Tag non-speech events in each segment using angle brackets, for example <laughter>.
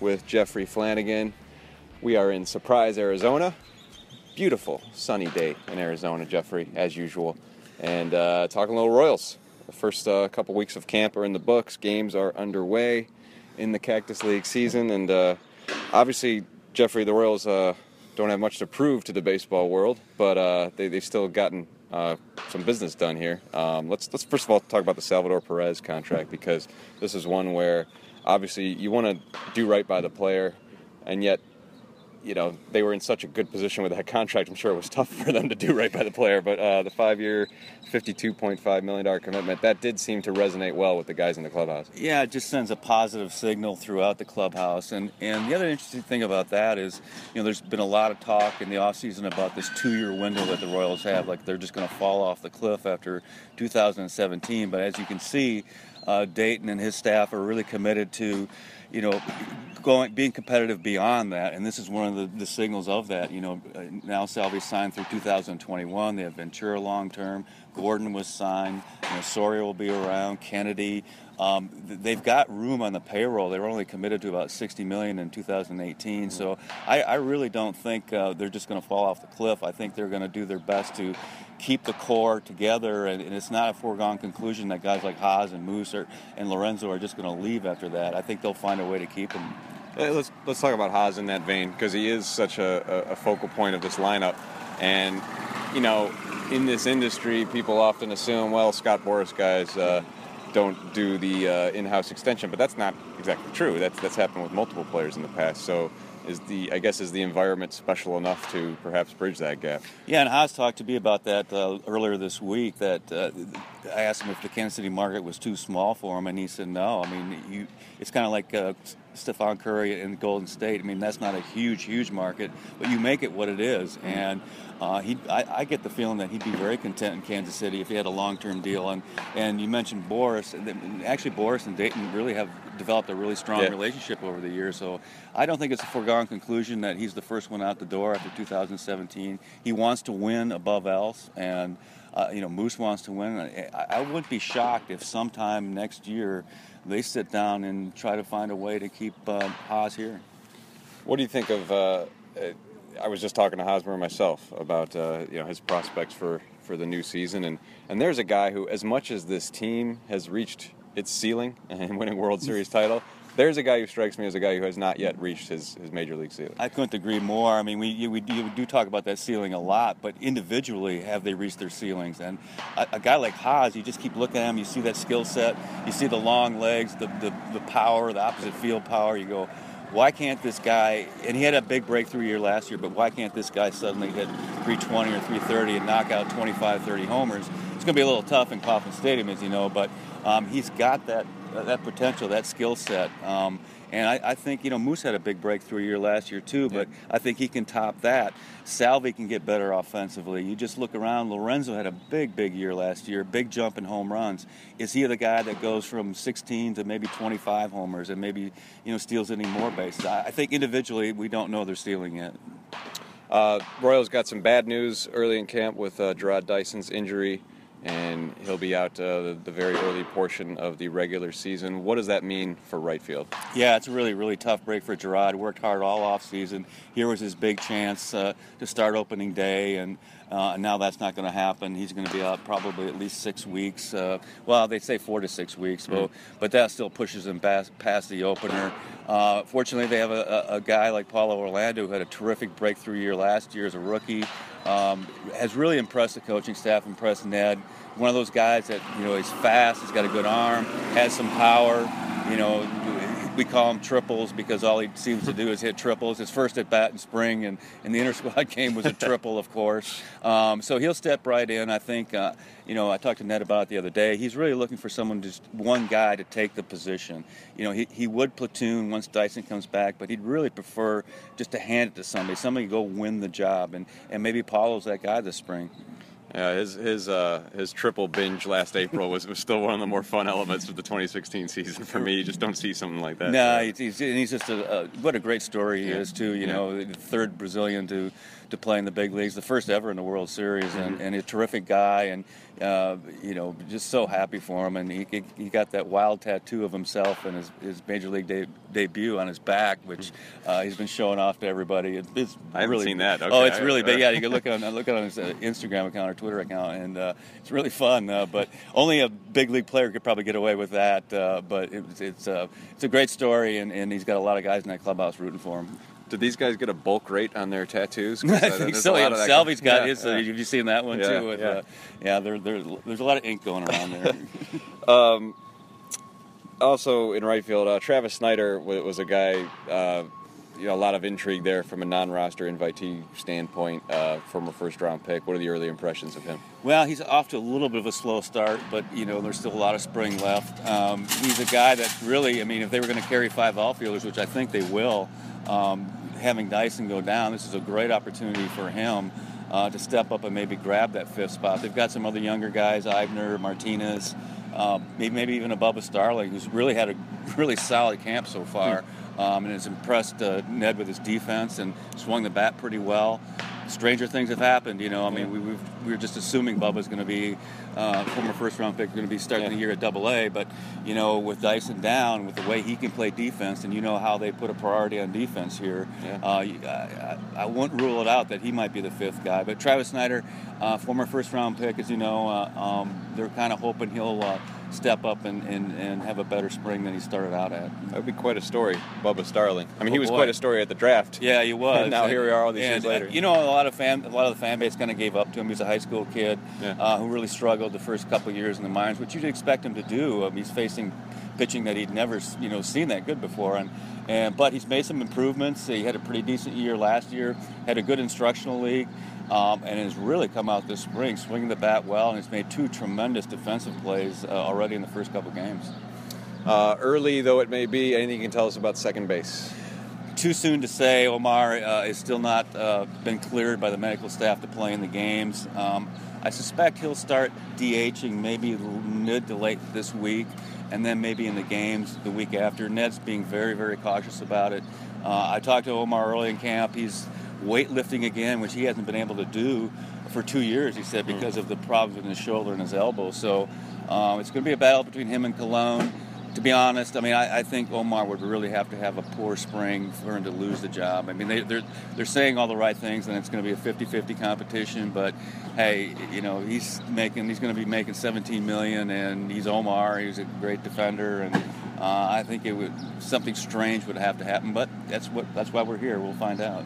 with Jeffrey Flanagan. We are in Surprise, Arizona. Beautiful sunny day in Arizona, Jeffrey, as usual. And uh, talking little Royals. The first uh, couple weeks of camp are in the books. Games are underway in the Cactus League season. And uh, obviously, Jeffrey, the Royals uh, don't have much to prove to the baseball world, but uh, they, they've still gotten uh, some business done here. Um, let's let's first of all talk about the Salvador Perez contract because this is one where obviously you want to do right by the player, and yet you know they were in such a good position with that contract. I'm sure it was <laughs> tough for them to do right by the player. But uh, the five-year, $52.5 million commitment that did seem to resonate well with the guys in the clubhouse. Yeah, it just sends a positive signal throughout the clubhouse. And and the other interesting thing about that is, you know, there's been a lot of talk in the offseason about this two-year window that the Royals have, like they're just going to fall off the cliff after 2017. But as you can see, uh, Dayton and his staff are really committed to, you know, going being competitive beyond that. And this is one of the, the signals of that. You know, uh, now Salvi signed through 2021. They have Ventura long term. Gordon was signed. You know, Soria will be around. Kennedy. Um, they've got room on the payroll. They were only committed to about 60 million in 2018. So I, I really don't think uh, they're just going to fall off the cliff. I think they're going to do their best to keep the core together, and, and, it's not a foregone conclusion that guys like Hos and Moose are, and Lorenzo are just going to leave after that. I think they'll find a way to keep them. let's let's talk about Hos in that vein because he is such a, a focal point of this lineup, and you know, in this industry, people often assume, well, Scott Boras guys. Uh, don't do the uh, in-house extension, but that's not exactly true. That's that's happened with multiple players in the past. So is the I guess is the environment special enough to perhaps bridge that gap? Yeah, and Hos talked to me about that uh, earlier this week. That uh, I asked him if the Kansas City market was too small for him, and he said no. I mean, you, it's kind of like Stephen Curry in Golden State. I mean, that's not a huge, huge market, but you make it what it is. And uh, he, I, I, get the feeling that he'd be very content in Kansas City if he had a long-term deal. And and you mentioned Boras. Actually, Boras and Dayton really have developed a really strong yeah. relationship over the years. So I don't think it's a foregone conclusion that he's the first one out the door after 2017. He wants to win above else, and uh, you know Moose wants to win. I, I wouldn't be shocked if sometime next year they sit down and try to find a way to keep uh, Hos here. What do you think of? Uh, I was just talking to Hosmer myself about uh, you know his prospects for, for the new season, and, and there's a guy who, as much as this team has reached its ceiling <laughs> and winning World Series title, there's a guy who strikes me as a guy who has not yet reached his, his major league ceiling. I couldn't agree more. I mean, we, we, we do talk about that ceiling a lot, but individually, have they reached their ceilings? And a, a guy like Hos, you just keep looking at him, you see that skill set, you see the long legs, the, the, the power, the opposite field power, you go, why can't this guy, and he had a big breakthrough year last year, but why can't this guy suddenly hit 320 or 330 and knock out 25, 30 homers? It's going to be a little tough in Kauffman Stadium, as you know, but um, he's got that, that potential, that skill set. Um, and I, I, think, you know, Moose had a big breakthrough year last year, too, but yeah. I think he can top that. Salvi can get better offensively. You just look around. Lorenzo had a big, big year last year, big jump in home runs. Is he the guy that goes from 16 to maybe 25 homers and maybe, you know, steals any more bases? I, I think individually we don't know they're stealing yet. Uh, Royals got some bad news early in camp with uh, Jarrod Dyson's injury and he'll be out uh, the, very early portion of the regular season. What does that mean for right field? Yeah, it's a really, really tough break for Jarrod. Worked hard all off season. Here was his big chance uh, to start opening day, and uh, now that's not going to happen. He's going to be out probably at least six weeks. Uh, well, they say four to six weeks, mm-hmm. but, but that still pushes him past, past the opener. Uh, fortunately, they have a, a, a guy like Paulo Orlando who had a terrific breakthrough year last year as a rookie. Um, has really impressed the coaching staff, impressed Ned. One of those guys that you know is fast, he's got a good arm, has some power. You know, we call him triples because all he seems to do is hit triples. His first at bat in spring and in the <laughs> inter squad game was a triple, of course. Um, so he'll step right in. I think, uh, you know, I talked to Ned about it the other day. He's really looking for someone, just one guy to take the position. You know, he, he would platoon once Dyson comes back, but he'd really prefer just to hand it to somebody, somebody go win the job. And, and maybe Paulo's that guy this spring. Yeah, his his uh, his triple binge last April was, was still one of the more fun elements of the 2016 season for me. You just don't see something like that. No, he's, he's, he's just a, a, what a great story he Yeah. is too. You Yeah. know, the third Brazilian to to play in the big leagues, the first ever in the World Series, and, and a terrific guy, and uh, you know, just so happy for him. And he, he, got that wild tattoo of himself and his, his major league de- debut on his back, which uh, he's been showing off to everybody. It, it's I haven't really, seen that. oh, it's really big. Yeah, you can look on look on his uh, Instagram account or Twitter account, and uh, it's really fun. Uh, but only a big league player could probably get away with that. Uh, but it's it's, uh, it's a great story, and, and he's got a lot of guys in that clubhouse rooting for him. Did these guys get a bulk rate on their tattoos? uh, <laughs> I think so. Yeah, Salvy's got Yeah, his. Uh, yeah. have you seen that one Yeah, too? With, yeah. Uh, yeah, there, there, there's a lot of ink going around there. <laughs> <laughs> Also in right field, uh, Travis Snider wa- was a guy. You know, a lot of intrigue there from a non-roster invitee standpoint. Uh, former first-round pick. What are the early impressions of him? Well, he's off to a little bit of a slow start, but you know there's still a lot of spring left. Um, he's a guy that really, I mean, if they were going to carry five outfielders, which I think they will, um, having Dyson go down, this is a great opportunity for him uh, to step up and maybe grab that fifth spot. They've got some other younger guys, Ivner, Martinez, uh, maybe maybe even a Bubba Starling, who's really had a really solid camp so far. Um, and has impressed uh, Ned with his defense and swung the bat pretty well stranger things have happened. You know, I mean, we, we've, we were just assuming Bubba's going to be uh, former first round pick, going to be starting Yeah. the year at Double A. But you know, with Dyson down, with the way he can play defense, and you know how they put a priority on defense here, Yeah. uh, I, I, I wouldn't rule it out that he might be the fifth guy. But Travis Snider, uh, former first round pick, as you know, uh, um, they're kind of hoping he'll. Step up and, and, and have a better spring than he started out at. That would be quite a story, Bubba Starling. I mean, he Oh, was boy. quite a story at the draft. Yeah, he was. And now here we are all these And, years later. uh, You know, a lot of fan, a lot of the fan base kind of gave up to him. He was a high school kid Yeah. uh, who really struggled the first couple years in the minors, which you'd expect him to do. Um, he's facing pitching that he'd never, you know, seen that good before, and and but he's made some improvements. He had a pretty decent year last year. Had a good instructional league. Um, and has really come out this spring, swinging the bat well, and has made two tremendous defensive plays uh, already in the first couple games. Uh, early though it may be, anything you can tell us about second base? too soon to say. Omar uh, is still not uh, been cleared by the medical staff to play in the games. Um, I suspect he'll start DHing maybe mid to late this week, and then maybe in the games the week after. Ned's being very, very cautious about it. Uh, I talked to Omar early in camp. He's weightlifting again, which he hasn't been able to do for two years. He said because of the problems with his shoulder and his elbow. So um, it's going to be a battle between him and Colón to be honest, I mean, I, I think Omar would really have to have a poor spring for him to lose the job. I mean, they, they're they're saying all the right things, and it's going to be a 50-50 competition. But hey, you know, he's making he's going to be making 17 million, and he's Omar. He's a great defender, and uh, I think it would something strange would have to happen. But that's what that's why we're here. We'll find out.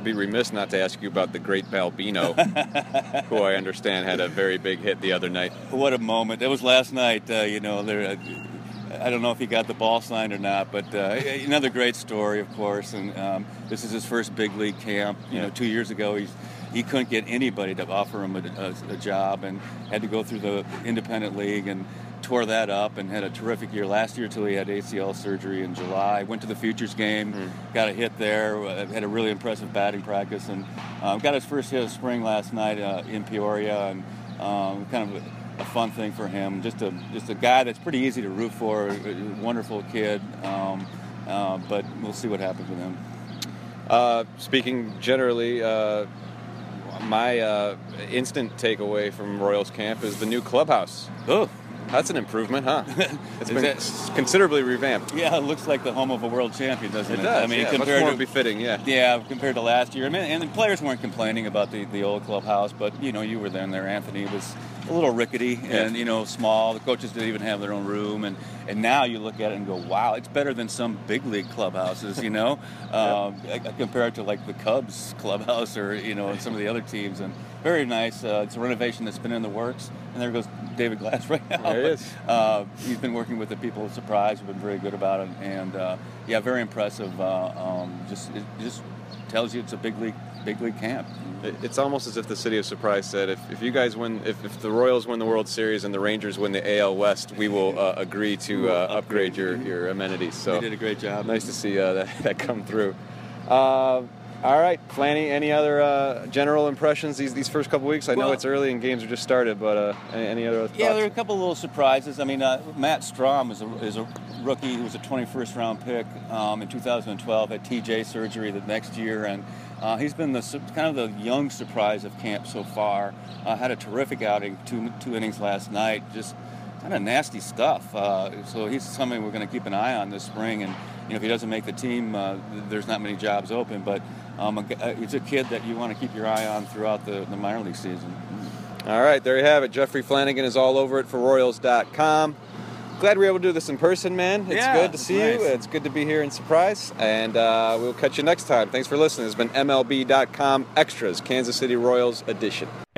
I'd be remiss not to ask you about the great Balbino, <laughs> who I understand had a very big hit the other night. What a moment! That was last night. Uh, you know, there. Uh, I don't know if he got the ball signed or not, but uh, another great story, of course. And um, this is his first big league camp. You Yeah. know, two years ago, he's, he couldn't get anybody to offer him a, a, a job, and had to go through the independent league and tore that up, and had a terrific year last year till he had ACL surgery in July. Went to the futures game, got a hit there. Uh, had a really impressive batting practice, and um, got his first hit of spring last night uh, in Peoria, and um, kind of. A, fun thing for him. Just a just a guy that's pretty easy to root for. A wonderful kid, um, uh, but we'll see what happens with him. Uh, speaking generally, uh, my uh, instant takeaway from Royals camp is the new clubhouse. Oh, That's an improvement, huh? <laughs> It's been that- considerably revamped. yeah, it looks like the home of a world champion, doesn't it? It does. I mean, yeah, much compared more to befitting. Yeah. yeah, compared to last year. I mean, and the players weren't complaining about the, the old clubhouse, but you know, you were then there. Anthony was a little rickety and you know small. The coaches didn't even have their own room, and and now you look at it and go, wow, it's better than some big league clubhouses. You know, <laughs> um, I to like the Cubs clubhouse or you know some of the other teams, and very nice. Uh, it's a renovation that's been in the works, and there goes David Glass <laughs> right now. There he is. Uh, he's been working with the people of Surprise. We've been very good about it, and uh, yeah, very impressive. Uh, um, just it just tells you it's a big league big league camp. It's almost as if the city of Surprise said, if, if you guys win, if, if the Royals win the World Series and the Rangers win the AL West, we will uh, agree to uh, upgrade your, your amenities. So They did a great job. nice to see uh, that, <laughs> that come through. All right, Flanny. Any other uh, general impressions these these first couple weeks? I know it's early and games are just started, but uh, any, any other thoughts? Yeah, there are a couple little surprises. I mean, uh, Matt Strahm is a, is a rookie who was a 21st round pick um, in 2012, had TJ surgery the next year, and uh, he's been the kind of the young surprise of camp so far. Uh, had a terrific outing, two two innings last night, just kind of nasty stuff. Uh, so he's something we're going to keep an eye on this spring, and know if he doesn't make the team, uh, there's not many jobs open, but. Um, uh, a kid that you want to keep your eye on throughout the, the minor league season. All right, there you have it. Jeffrey Flanagan is all over it for Royals.com. Glad we were able to do this in person, man. It's Yeah, good to it's see nice. you. It's good to be here in Surprise. And uh, we'll catch you next time. Thanks for listening. It's been MLB.com Extras, Kansas City Royals edition.